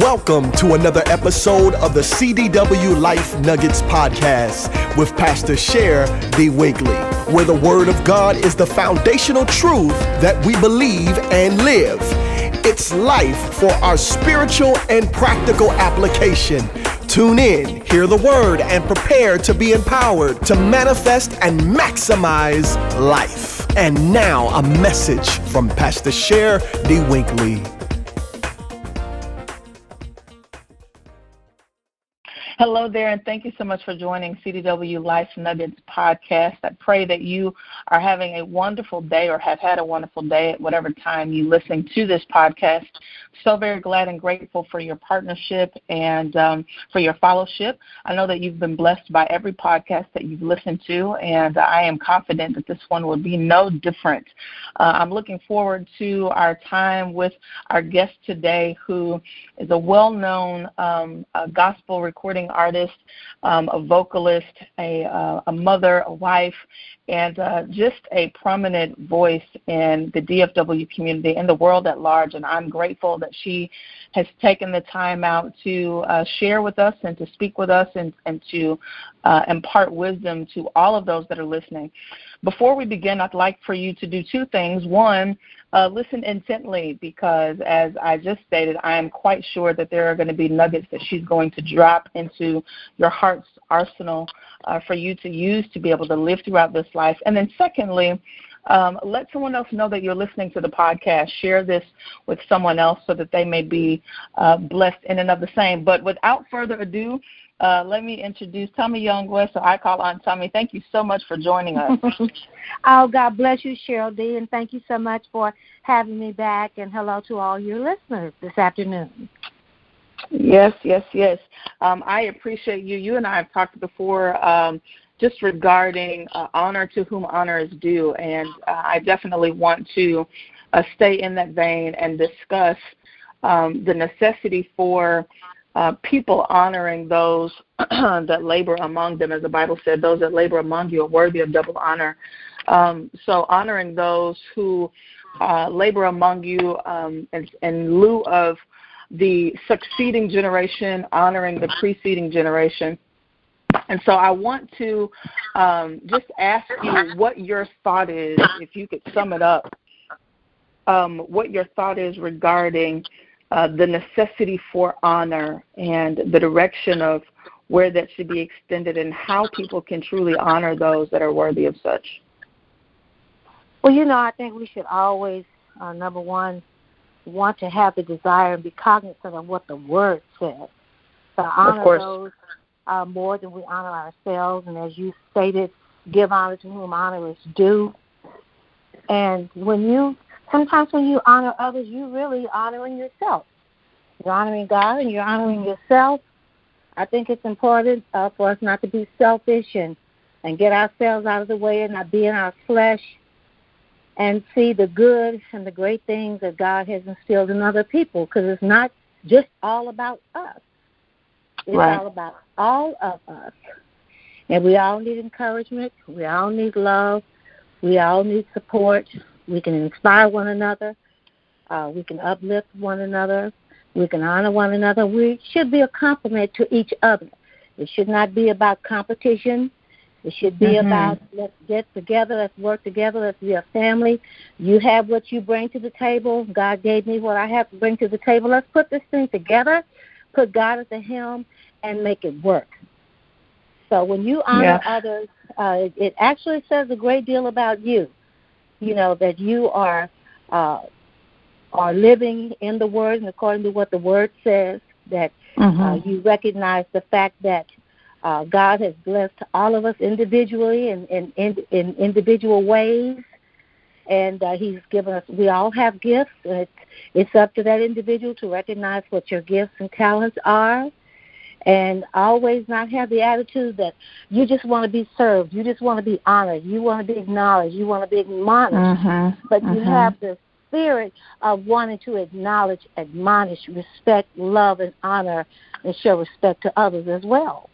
Welcome to another episode of the CDW Life Nuggets podcast with Pastor Cher D. Winklee, where the Word of God is the foundational truth that we believe and live. It's life for our spiritual and practical application. Tune in, hear the Word, and prepare to be empowered to manifest and maximize life. And now, a message from Pastor Cher D. Winklee. There, and thank you so much for joining CDW Life Nuggets podcast. I pray that you are having a wonderful day or have had a wonderful day at whatever time you listen to this podcast. So very glad and grateful for your partnership and um, for your fellowship. I know that you've been blessed by every podcast that you've listened to, and I am confident that this one will be no different. Uh, I'm looking forward to our time with our guest today, who is a well known um, gospel recording artist, um, a vocalist, a, uh, a mother, a wife, and uh, just a prominent voice in the DFW community and the world at large. And I'm grateful that she has taken the time out to uh, share with us and to speak with us and, and to uh, impart wisdom to all of those that are listening. Before we begin, I'd like for you to do two things. One, uh, listen intently because, as I just stated, I am quite sure that there are going to be nuggets that she's going to drop into your heart's arsenal uh, for you to use to be able to live throughout this life. And then, secondly, um, let someone else know that you're listening to the podcast. Share this with someone else so that they may be uh, blessed in and of the same. But without further ado, uh, let me introduce Tommy Young West, so I call on Tommy. Thank you so much for joining us. oh, God bless you, Cheryl D, and thank you so much for having me back. And hello to all your listeners this afternoon. Yes, yes, yes. Um, I appreciate you. You and I have talked before um, just regarding uh, honor to whom honor is due, and uh, I definitely want to uh, stay in that vein and discuss um, the necessity for uh, people honoring those that labor among them, as the Bible said, those that labor among you are worthy of double honor. Um, so honoring those who uh, labor among you um, in, in lieu of the succeeding generation honoring the preceding generation. And so I want to um, just ask you what your thought is, if you could sum it up, um, what your thought is regarding uh, the necessity for honor and the direction of where that should be extended and how people can truly honor those that are worthy of such. Well, you know, I think we should always, uh, number one, want to have the desire and be cognizant of what the Word says. To honor those uh, more than we honor ourselves, and as you stated, give honor to whom honor is due. And when you sometimes when you honor others, you're really honoring yourself. You're honoring God and you're honoring yourself. I think it's important uh, for us not to be selfish and, and get ourselves out of the way and not be in our flesh and see the good and the great things that God has instilled in other people because it's not just all about us. It's right. all about all of us. And we all need encouragement. We all need love. We all need support. We can inspire one another. Uh, we can uplift one another. We can honor one another. We should be a compliment to each other. It should not be about competition. It should be mm-hmm. about let's get together, let's work together, let's be a family. You have what you bring to the table. God gave me what I have to bring to the table. Let's put this thing together, put God at the helm, and make it work. So when you honor yeah. others, uh, it, actually says a great deal about you you know, that you are uh, are living in the Word and according to what the Word says, that uh, mm-hmm. uh, you recognize the fact that uh, God has blessed all of us individually and in, in, in, individual ways, and uh, He's given us. We all have gifts, and it's it's up to that individual to recognize what your gifts and talents are, and always not have the attitude that you just want to be served, you just want to be honored, you want to be acknowledged, you want to be admonished, mm-hmm. but mm-hmm. you have the spirit of wanting to acknowledge, admonish, respect, love, and honor, and show respect to others as well.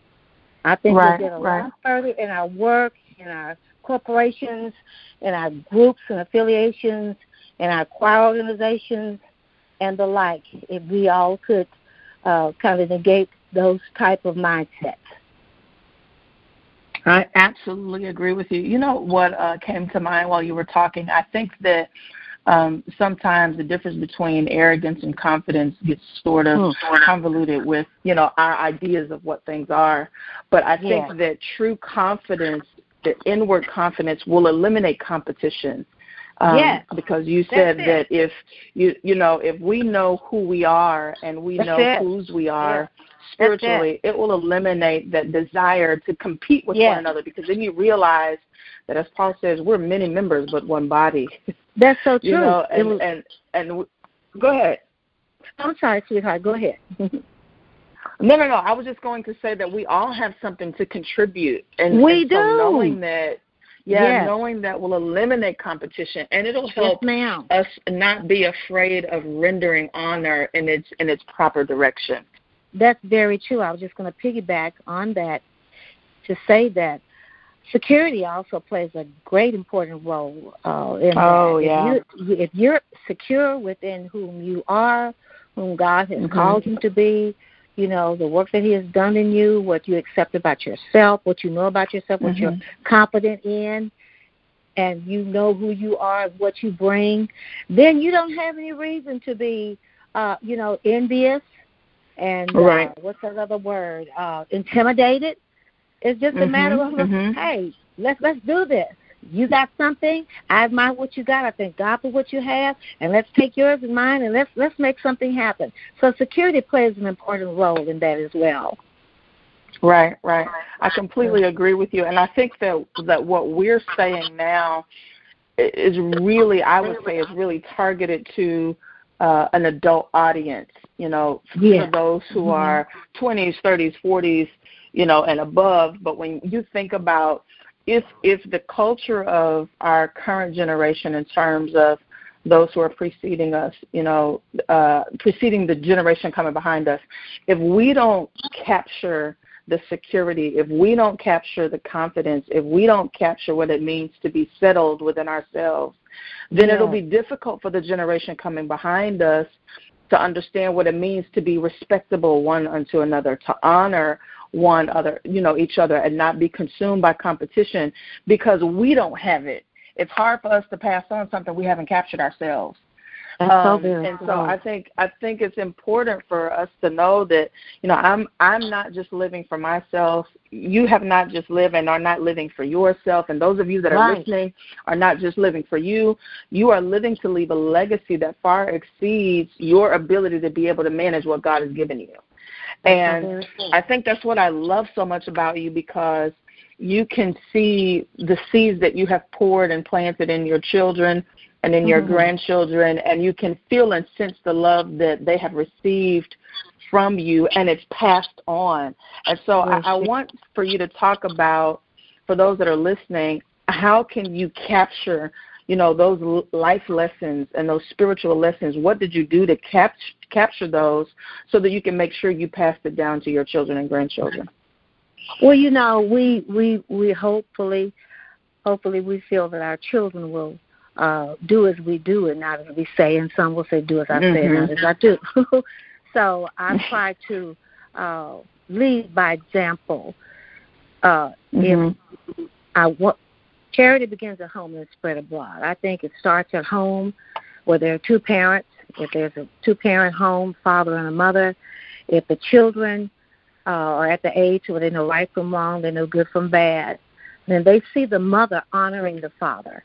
I think right, we get a right. lot further in our work, in our corporations, and our groups and affiliations, and our choir organizations, and the like if we all could uh, kind of negate those type of mindsets. I absolutely agree with you. You know what uh, came to mind while you were talking? I think that um, sometimes the difference between arrogance and confidence gets sort of mm. convoluted with you know our ideas of what things are. But I think yeah. that true confidence, the inward confidence, will eliminate competition. Um, yes. Because you said that if you you know if we know who we are and we That's know it. whose we are yeah. spiritually, it. it. will eliminate that desire to compete with one another. Because then you realize that, as Paul says, we're many members but one body. That's so true. you know, and, was, and and go ahead. I'm sorry, sweetheart. Go ahead. No, no, no. I was just going to say that we all have something to contribute, and we and do. So knowing that yeah, yes. knowing that will eliminate competition and it'll help yes, us not be afraid of rendering honor in its in its proper direction. That's very true. I was just going to piggyback on that to say that security also plays a great important role uh, in oh, that. yeah. If, you, if you're secure within whom you are, whom God has mm-hmm. called you to be, you know, the work that He has done in you, what you accept about yourself, what you know about yourself, what mm-hmm. you're confident in, and you know who you are, what you bring, then you don't have any reason to be, uh, you know, envious and right. uh, what's that other word? Uh, intimidated. It's just mm-hmm. a matter of, mm-hmm. hey, let's let's do this. You got something. I admire what you got. I thank God for what you have, and let's take yours and mine, and let's let's make something happen. So security plays an important role in that as well. Right, right. I completely agree with you, and I think that that what we're saying now is really, I would say, is really targeted to uh, an adult audience. You know, yeah. for those who mm-hmm. are 20s, 30s, 40s, you know, and above. But when you think about if if the culture of our current generation in terms of those who are preceding us, you know, uh, preceding the generation coming behind us, if we don't capture the security, if we don't capture the confidence, if we don't capture what it means to be settled within ourselves, then yeah. it'll be difficult for the generation coming behind us to understand what it means to be respectable one unto another, to honor one other, you know, each other and not be consumed by competition because we don't have it. It's hard for us to pass on something we haven't captured ourselves. Um, and so I think I think it's important for us to know that you know I'm I'm not just living for myself. You have not just lived and are not living for yourself. And those of you that are right. listening are not just living for you. You are living to leave a legacy that far exceeds your ability to be able to manage what God has given you. And I think that's what I love so much about you because you can see the seeds that you have poured and planted in your children and in your mm-hmm. grandchildren, and you can feel and sense the love that they have received from you, and it's passed on. And so I, I want for you to talk about, for those that are listening, how can you capture you know those life lessons and those spiritual lessons what did you do to cap- capture those so that you can make sure you pass it down to your children and grandchildren well you know we we we hopefully hopefully we feel that our children will uh do as we do and not as we say and some will say do as i mm-hmm. say and not as i do so i try to uh lead by example uh mm-hmm. if i want charity begins at home and spread abroad. I think it starts at home where there are two parents. If there's a two parent home, father and a mother, if the children uh, are at the age where they know right from wrong, they know good from bad, then they see the mother honoring the father,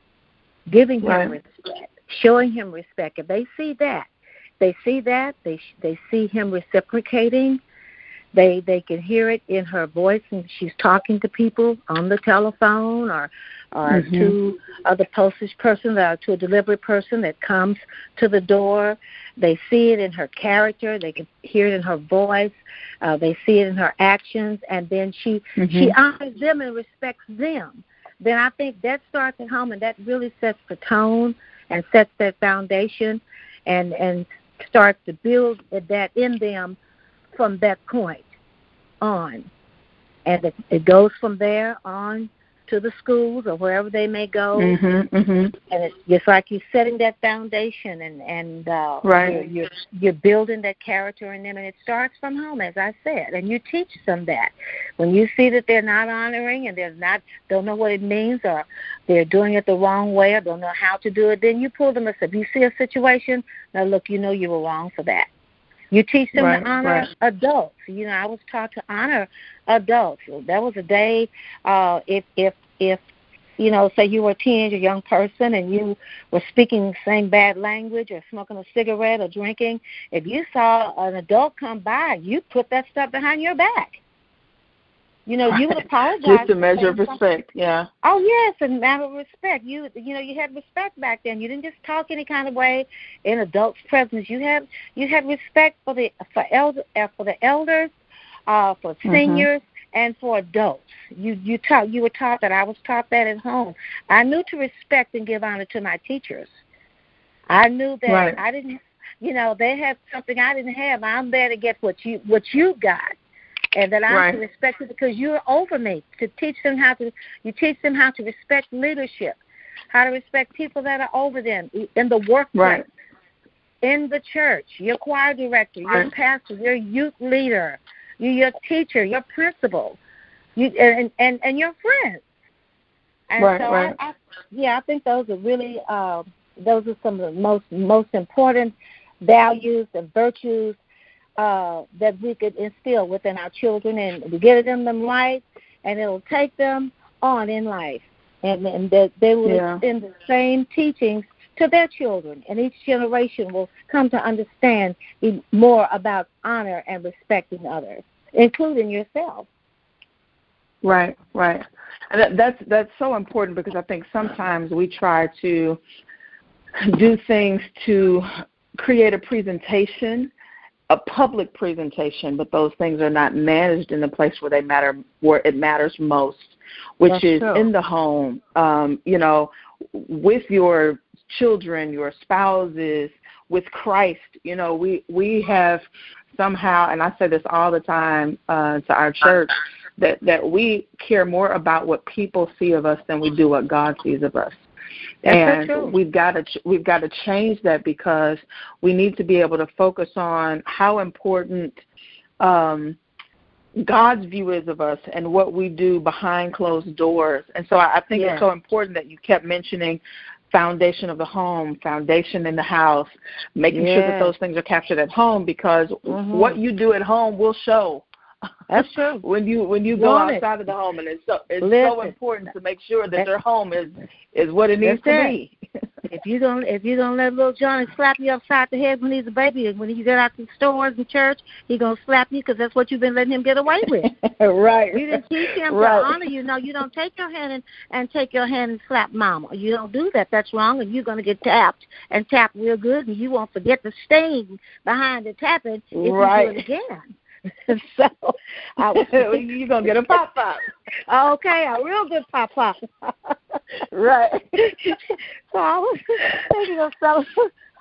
giving him right. respect, showing him respect. If they see that, they see that they they see him reciprocating. They they can hear it in her voice and she's talking to people on the telephone or or mm-hmm. to uh, the postage person or to a delivery person that comes to the door. They see it in her character. They can hear it in her voice. Uh, they see it in her actions, and then she mm-hmm. she honors them and respects them. Then I think that starts at home, and that really sets the tone and sets that foundation, and and starts to build that in them from that point on, and it, it goes from there on to the schools or wherever they may go. Mm-hmm, mm-hmm. And it's just like you're setting that foundation and and uh, right. you're, you're you're building that character in them, and it starts from home, as I said, and you teach them that. When you see that they're not honoring and they're not don't know what it means, or they're doing it the wrong way, or don't know how to do it, then you pull them aside. If you see a situation, now look, you know you were wrong for that. You teach them right, to honor right. adults. You know, I was taught to honor adults. That was a day uh if if if you know, say you were a teenager, young person, and you were speaking same bad language or smoking a cigarette or drinking, if you saw an adult come by, you put that stuff behind your back. You know, you would apologize. Just a measure of respect, yeah. Oh yes, a matter of respect. You you know, you had respect back then. You didn't just talk any kind of way in adults' presence. You had you had respect for the for elder uh, for the elders, uh, for Mm-hmm. seniors, and for adults. You you taught you were taught that. I was taught that at home. I knew to respect and give honor to my teachers. I knew that Right. I didn't. You know, they had something I didn't have. I'm there to get what you what you got and that I'm Right. to respect it because you're over me. To teach them how to, you teach them how to respect leadership, how to respect people that are over them in the workplace, Right. in the church, your choir director, your Right. pastor, your youth leader, you, your teacher, your principal, you and and and your friends. And Right, so right. I, I, yeah, I think those are really uh, those are some of the most most important values and virtues uh, that we could instill within our children, and get them them right, and it'll take them on in life, and, and that they will Yeah. extend the same teachings to their children, and each generation will come to understand more about honor and respecting others, including yourself. Right, right. And that, that's that's so important because I think sometimes we try to do things to create a presentation, a public presentation, but those things are not managed in the place where they matter, where it matters most, which That's is true. in the home. Um, you know, with your children, your spouses, with Christ. You know, we we have somehow, and I say this all the time uh, to our church, that that we care more about what people see of us than we do what God sees of us. That's and true. we've got to ch- we've got to change that because we need to be able to focus on how important um, God's view is of us and what we do behind closed doors. And so I, I think Yeah. it's so important that you kept mentioning foundation of the home, foundation in the house, making sure that those things are captured at home because Mhm. what you do at home will show That's true. when you when you go Want it. outside of the home and it's so it's so important to make sure that their home is is what it needs That's to be. If you don't, if you don't let little Johnny slap you upside the head when he's a baby, and when he get out to the stores and church, he gonna slap you because that's what you've been letting him get away with. right. You didn't teach him Right. to honor you. No, you don't take your hand and, and take your hand and slap mama. You don't do that. That's wrong, and you're gonna get tapped and tapped real good, and you won't forget the sting behind the tapping if Right. you do it again. so, I was, You're gonna get a pop pop. okay, a real good pop pop. Right. so I was thinking of some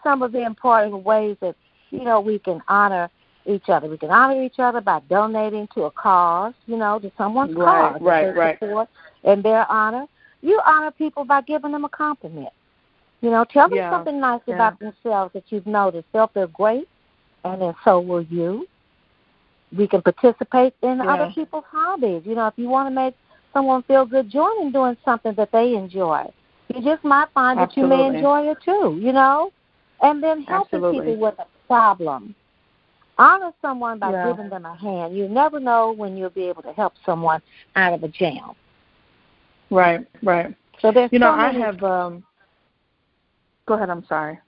some of the important ways that you know we can honor each other. We can honor each other by donating to a cause, you know, to someone's Right, cause. right, right. support in their honor. You honor people by giving them a compliment. You know, tell them Yeah, something nice yeah. about themselves that you've noticed. They'll feel great, and then so will you. We can participate in Yeah. other people's hobbies. You know, if you want to make someone feel good, join in doing something that they enjoy. You just might find that you may enjoy it too, you know? And then helping Absolutely. people with a problem. Honor someone by Yeah. giving them a hand. You never know when you'll be able to help someone out of a jam. Right, right. So there's You know, so I have um go ahead, I'm sorry.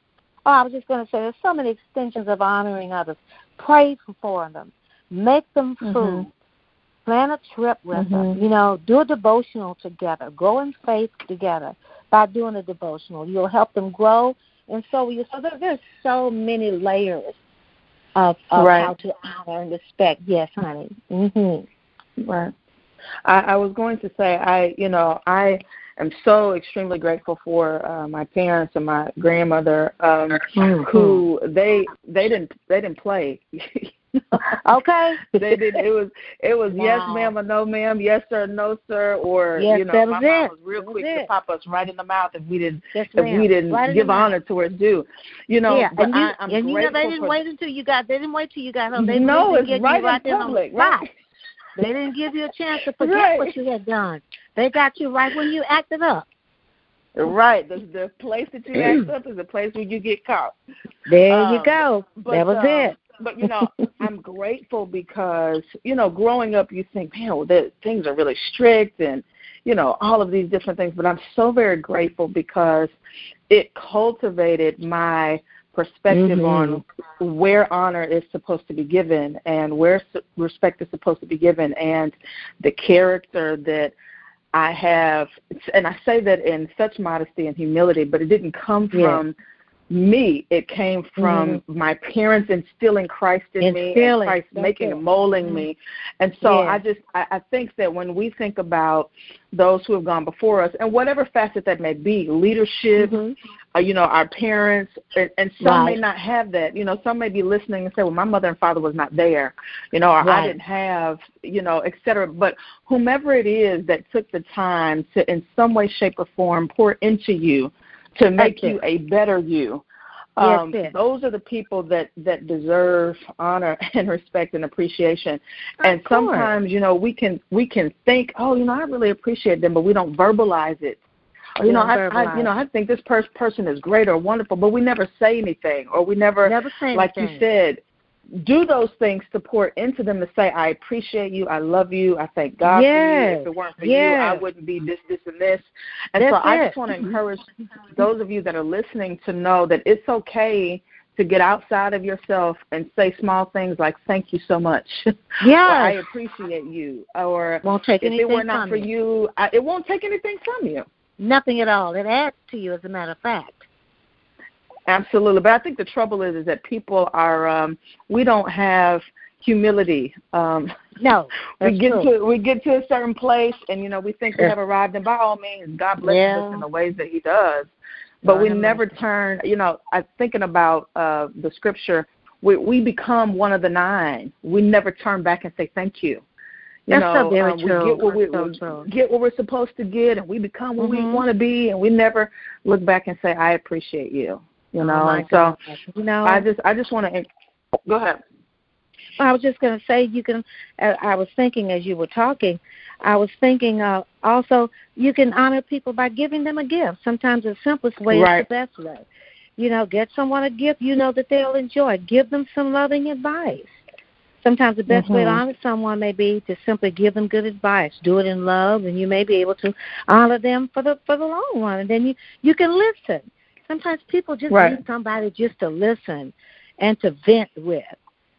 Oh, I was just going to say there's so many extensions of honoring others. Pray for them. Make them food. Mhm. Plan a trip with them. Mhm. You know, do a devotional together. Grow in faith together by doing a devotional. You'll help them grow, and so will you. So there, there's so many layers of, of Right. how to honor and respect. Yes, honey. hmm Right. I, I was going to say I you know, I am so extremely grateful for uh, my parents and my grandmother, um, Mhm. who they they didn't they didn't play. okay. they did. It was it was Wow. yes ma'am or no ma'am, yes sir, or no sir, or Yes, you know, that my was mom it. was real That was quick it. to pop us right in the mouth if we didn't Yes, if we didn't Right give honor to its due. You know, yeah, and you, I, I'm and you know they didn't wait until you got. They didn't wait till you got home. They no, it's give right you right in public. right. They didn't give you a chance to forget Right. what you had done. They got you right when you acted up. Right. The the place that you act up is the place where you get caught. There you Um, go. But, that was um, it. But you know, I'm grateful because you know, growing up, you think, man, well, the, things are really strict, and you know, all of these different things. But I'm so very grateful because it cultivated my perspective Mhm. on where honor is supposed to be given and where respect is supposed to be given, and the character that I have. And I say that in such modesty and humility, but it didn't come from me. It came from my parents instilling Christ in me and Instilling. Christ That's making it. and molding me. And so. I just I, I think that when we think about those who have gone before us and whatever facet that may be, leadership, Mhm. uh, you know, our parents, and, and some may not have that. You know, some may be listening and say, "Well, my mother and father was not there," you know, or I didn't have, you know, et cetera. But whomever it is that took the time to, in some way, shape, or form, pour into you to make you a better you. Um, yes. those are the people that that deserve honor and respect and appreciation. and Of course. sometimes, you know, we can we can think, oh, you know, I really appreciate them, but we don't verbalize it. Or, you We know, I, I you know, I think this per- person is great or wonderful, but we never say anything, or we never, Never say like you said, do those things to pour into them to say, I appreciate you, I love you, I thank God for you. If it weren't for you, I wouldn't be this, this, and this. And so I it. just want to encourage those of you that are listening to know that it's okay to get outside of yourself and say small things like "Thank you so much," or "I appreciate you," or Won't take "If it were not from for you. you, I, it won't take anything from you." Nothing at all. It adds to you, as a matter of fact. Absolutely, but I think the trouble is is that people are um, we don't have humility. Um, No, we get true. to we get to a certain place, and you know we think we have arrived, and by all means, God blesses Yeah. us in the ways that He does. But Lord we never turn. You know, I thinking about uh, the scripture. We we become one of the nine. We never turn back and say thank you. You That's know, so very um, true. we get what we, so we true. get what we're supposed to get, and we become what we Mhm. want to be, and we never look back and say, "I appreciate you." You know, oh and so goodness. you know, I just I just want to go ahead. I was just going to say you can. Uh, I was thinking as you were talking, I was thinking uh, also you can honor people by giving them a gift. Sometimes the simplest way Right. is the best way. You know, get someone a gift you know that they'll enjoy. Give them some loving advice. Sometimes the best way to Mhm. honor someone may be to simply give them good advice. Do it in love, and you may be able to honor them for the for the long run. And then you you can listen. Sometimes people just Right. need somebody just to listen and to vent with.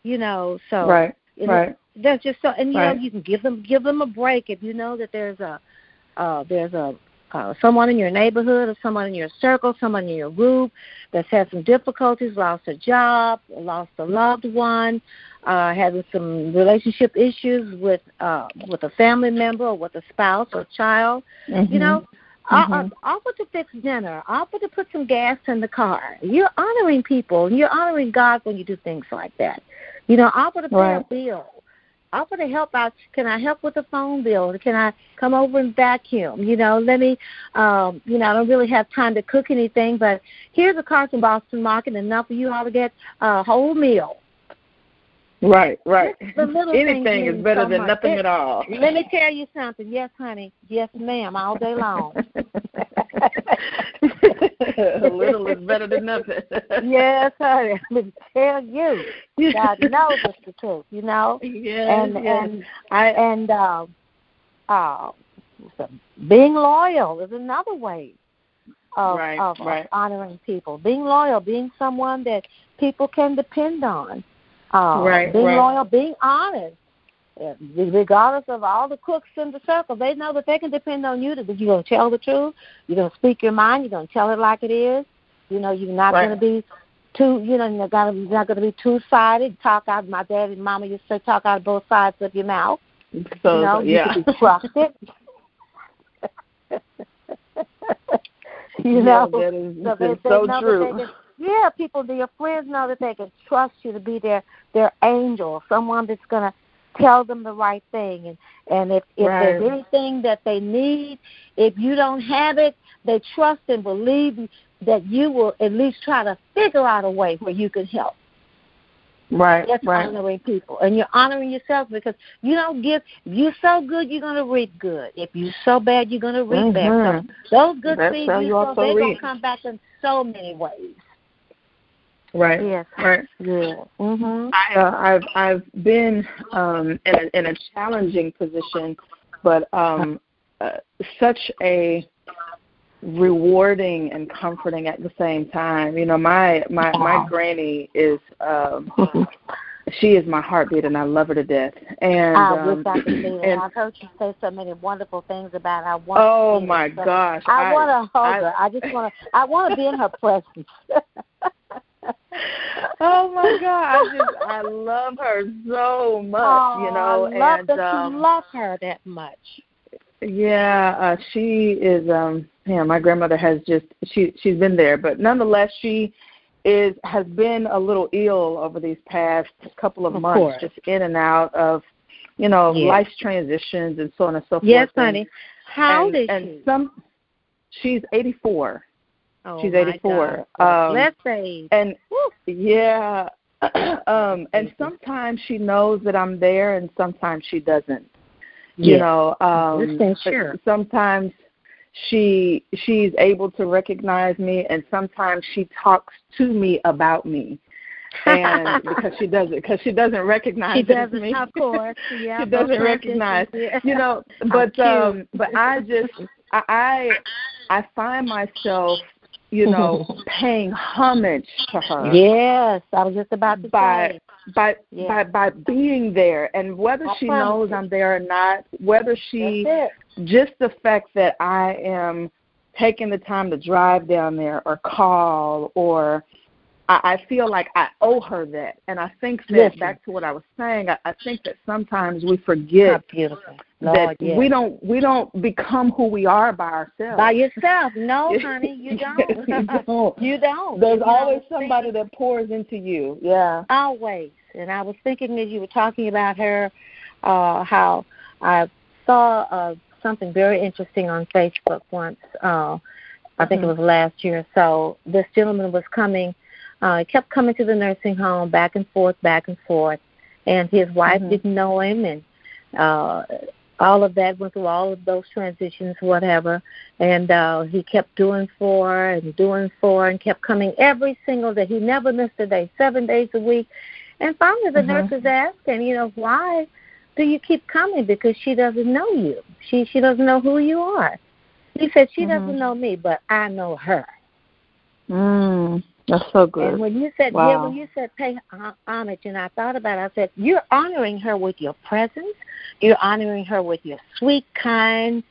You know, so Right. you know, Right. that's just so, and you Right. know, you can give them give them a break if you know that there's a uh, there's a uh, someone in your neighborhood or someone in your circle, someone in your group that's had some difficulties, lost a job, lost a loved one, uh, having some relationship issues with uh, with a family member or with a spouse or child. Mhm. You know, Mhm. uh, offer to fix dinner, offer to put some gas in the car. You're honoring people, and you're honoring God when you do things like that. You know, offer to pay a Right. bill. Offer to help out. Can I help with the phone bill? Can I come over and vacuum? You know, let me. Um, you know, I don't really have time to cook anything, but here's a Carson Boston market, enough for you all to get a whole meal. Right, right. The little Anything is better so than much. nothing It- at all. Let me tell you something. Yes, honey. Yes, ma'am. All day long. a little is better than nothing. yes, honey. Let me tell you. God knows it's the truth, you know. Yes, and yes. and I and uh, uh, being loyal is another way of, Right, of, of honoring people. Being loyal, being someone that people can depend on. Uh, Right, being right. loyal, being honest. Regardless of all the cooks in the circle, they know that they can depend on you. That you're going to tell the truth. You're going to speak your mind. You're going to tell it like it is. You know, you're not Right. going to be too. You know, you're not gonna- you're not going to be two sided. Talk out. My dad and mama used to say, talk out of both sides of your mouth. so you know, yeah. you can be trusted. you Yeah, know, that is so they, they so true. That they, can, yeah, people, do your friends know that they can trust you to be their their angel, someone that's gonna tell them the right thing. And and if if Right. there's anything that they need, if you don't have it, they trust and believe that you will at least try to figure out a way where you can help. Right. That's right. honoring people, and you're honoring yourself because you don't give. If you're so good, you're gonna reap good. If you're so bad, you're gonna reap bad. Mhm. So those good That's seeds you sow, they're gonna come back in so many ways. Right. Yes. Right. Good. Mhm. I, uh, I've I've been um, in a in a challenging position, but um, uh, such a rewarding and comforting at the same time. You know, my my my granny is um, she is my heartbeat, and I love her to death. And I um, wish I could see her. and- I've heard you say so many wonderful things about her. I want oh my but gosh, I, want to hug I- her. I just want to. I want to be in her presence. oh my god, I just I love her so much. oh, you know, I love and that um, you love her that much. Yeah, uh, she is. Um, yeah, my grandmother has just she she's been there, but nonetheless, she is has been a little ill over these past couple of, Of months, course. just in and out of, you know, Yes. life's transitions and so on and so Yes, forth. and- honey. How and, is and she? some, she's eighty four, oh, she's 84. Um, Let's say. and yeah, um, and sometimes she knows that I'm there, and sometimes she doesn't you Yes. know um sure. sometimes she she's able to recognize me and sometimes she talks to me about me and because she doesn't because she doesn't recognize She doesn't, me of course. Yeah, she doesn't recognize transitions, you know but um but i just i i I find myself you know paying homage to her Yes, I was just about to by say. by Yeah. by by being there and whether I she knows you. I'm there or not, whether she just the fact that I am taking the time to drive down there or call or I, I feel like I owe her that. And I think that back to what I was saying, I, I think that sometimes we forget beautiful. that yes. we don't we don't become who we are by ourselves. By yourself. No, honey, you don't. You don't. You don't. There's You always somebody that pours into you. Yeah. Always. And I was thinking as you were talking about her, uh, how I saw uh, something very interesting on Facebook once. Uh, I think it Mhm. was last year. So this gentleman was coming. Uh, he kept coming to the nursing home, back and forth, back and forth, and his wife Mhm. didn't know him, and uh, all of that went through all of those transitions, whatever. And uh, he kept doing for and doing for, and kept coming every single day. He never missed a day, seven days a week. And finally, the Mhm. nurses asked him, you know, why do you keep coming? Because she doesn't know you. She she doesn't know who you are. He said she Mhm. doesn't know me, but I know her. Mm, that's so good. And when you said yeah, when you said pay ho- homage, and I thought about it, I said you're honoring her with your presence. You're honoring her with your sweet, kind,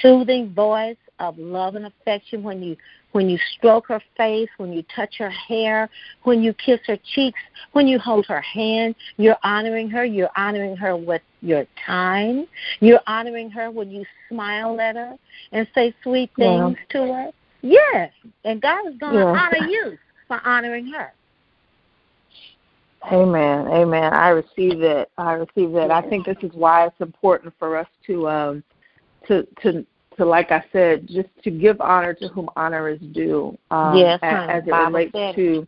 soothing voice of love and affection. When you when you stroke her face, when you touch her hair, when you kiss her cheeks, when you hold her hand, you're honoring her. You're honoring her with your time. You're honoring her when you smile at her and say sweet Yeah. things to her. Yes, and God is going to Yeah. honor you for honoring her. Amen. Amen. I receive that. I receive that. I think this is why it's important for us to um to to to like I said, just to give honor to whom honor is due. Um Yes, a- honey. as it Bible relates said to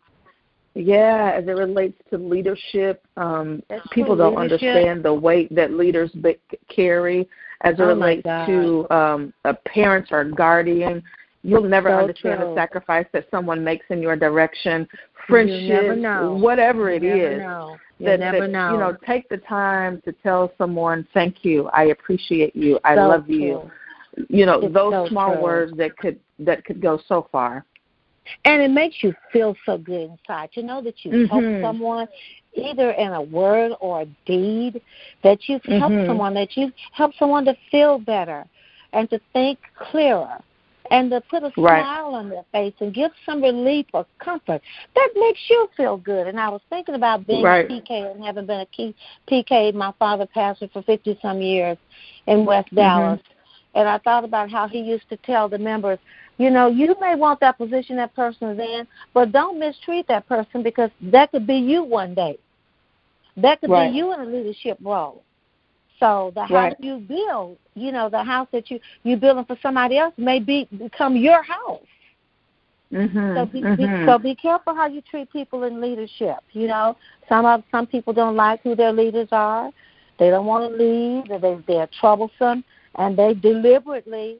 yeah, as it relates to leadership, um, That's people don't Leadership. understand the weight that leaders carry as it Oh, relates to um, a parent or guardian. You'll never So understand true. the sacrifice that someone makes in your direction, friendships, know. whatever it you is. never know. You that, never that, know. You know, take the time to tell someone, "Thank you, I appreciate you, I So love you." true. You know, It's those so small true. words that could that could go so far. And it makes you feel so good inside to know that you helped Mhm. someone, either in a word or a deed, that you've helped Mhm. someone, that you've helped someone to feel better and to think clearer and to put a Right. smile on their face and give some relief or comfort. That makes you feel good. And I was thinking about being Right. a PK and having been a key, PK, my father pastored for 50 some years in West Mhm. Dallas. And I thought about how he used to tell the members, You know, you may want that position that person is in, but don't mistreat that person because that could be you one day. That could right. be you in a leadership role. So the house right. you build, you know, the house that you you building for somebody else may be become your house. Mm-hmm. So be, mm-hmm. be so be careful how you treat people in leadership. You know, some of some people don't like who their leaders are. They don't want to lead. They they're troublesome, and they deliberately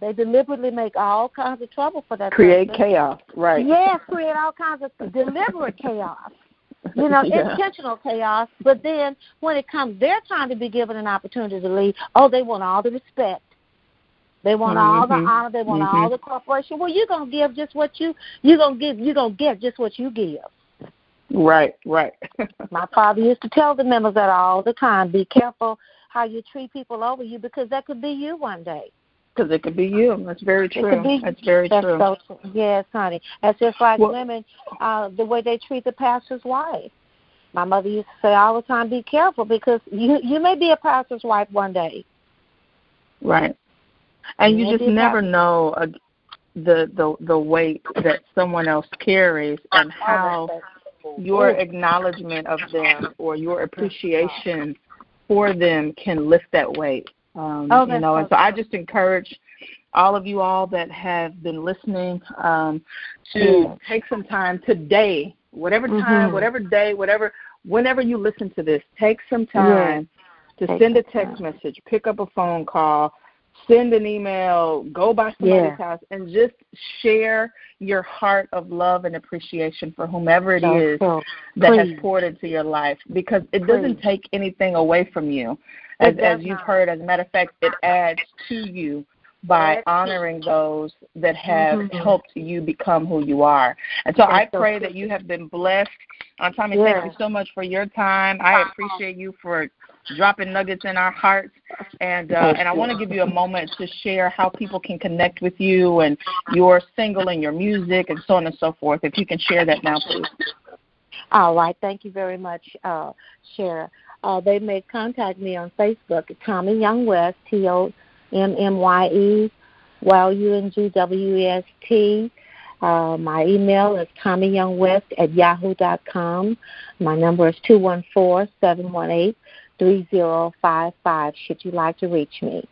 they deliberately make all kinds of trouble for that. Create person. chaos, right? Yes, create all kinds of deliberate chaos. You know, yeah. intentional chaos. But then when it comes their time to be given an opportunity to lead, oh, they want all the respect. They want mm-hmm. all the honor. They want mm-hmm. all the cooperation. Well, you're gonna give just what you you're gonna give. You're gonna get just what you give. Right, right. My father used to tell the members that all the time. Be careful how you treat people over you because that could be you one day. Because it could be you. That's very true. Be, That's very that's true. So. Yes, honey. That's just like well, women, uh, the way they treat the pastor's wife. My mother used to say all the time, "Be careful because you you may be a pastor's wife one day." Right. And you, you just never know uh, the the the weight that someone else carries and how your acknowledgement of them or your appreciation for them can lift that weight. Um, oh, you know, and so I just encourage all of you all that have been listening um, to yeah. take some time today, whatever time, mm-hmm. whatever day, whatever, whenever you listen to this, take some time yeah. to take send a text time. message, pick up a phone call, send an email, go by somebody's yeah. house, and just share your heart of love and appreciation for whomever it so, is so, that please. has poured into your life because it please. doesn't take anything away from you. As, as you've heard, as a matter of fact, it adds to you by honoring those that have mm-hmm. helped you become who you are. And so I pray that you have been blessed. Um, Tommy, yeah. thank you so much for your time. I appreciate you for dropping nuggets in our hearts. And uh, and I want to give you a moment to share how people can connect with you and your single and your music and so on and so forth. If you can share that now, please. All right. Thank you very much, uh, Shara. Uh, they may contact me on Facebook Tommy Young West, T O M M Y E, Y U N G W E S T. Uh, my email is tommyyoungwest at yahoo.com. My number is two one four seven one eight three zero five five. should you like to reach me.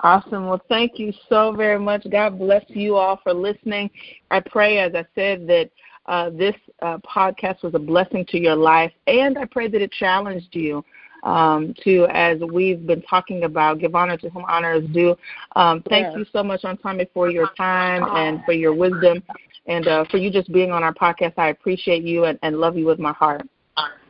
Awesome. Well, thank you so very much. God bless you all for listening. I pray, as I said, that uh, this uh, podcast was a blessing to your life, and I pray that it challenged you um, to, as we've been talking about, give honor to whom honor is due. Um, thank yes. you so much, Tommy, for your time and for your wisdom, and uh, for you just being on our podcast. I appreciate you and, and love you with my heart.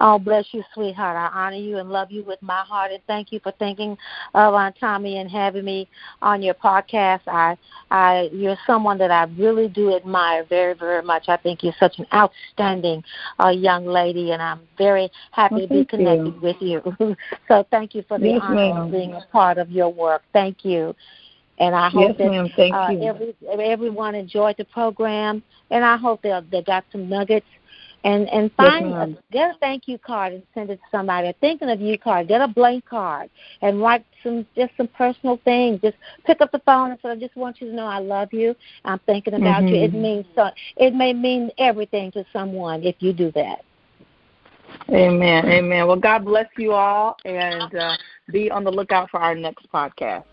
Oh, bless you, sweetheart. I honor you and love you with my heart, and thank you for thinking of Aunt Tommy and having me on your podcast. I, I, you're someone that I really do admire very, very much. I think you're such an outstanding uh, young lady, and I'm very happy well, to be connected you. with you. so, thank you for the yes, honor ma'am. of being a part of your work. Thank you. And I hope yes, that uh, every, everyone enjoyed the program, and I hope they they got some nuggets and and find yes, a, get a thank you card and send it to somebody. A thinking of you card. Get a blank card and write some just some personal things. Just pick up the phone and say, "I just want you to know I love you. I'm thinking about mm-hmm. you." It means so. It may mean everything to someone if you do that. Amen. Amen. Well, God bless you all, and uh, be on the lookout for our next podcast.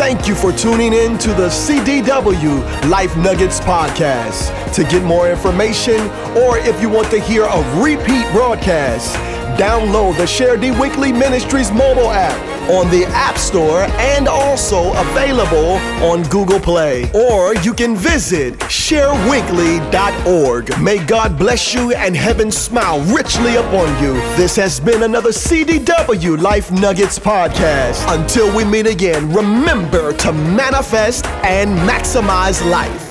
Thank you for tuning in to the CDW Life Nuggets podcast. To get more information, or if you want to hear a repeat broadcast, download the Share D Weekly Ministries mobile app on the App Store and also available on Google Play. Or you can visit shareweekly.org. May God bless you and heaven smile richly upon you. This has been another CDW Life Nuggets podcast. Until we meet again, remember to manifest and maximize life.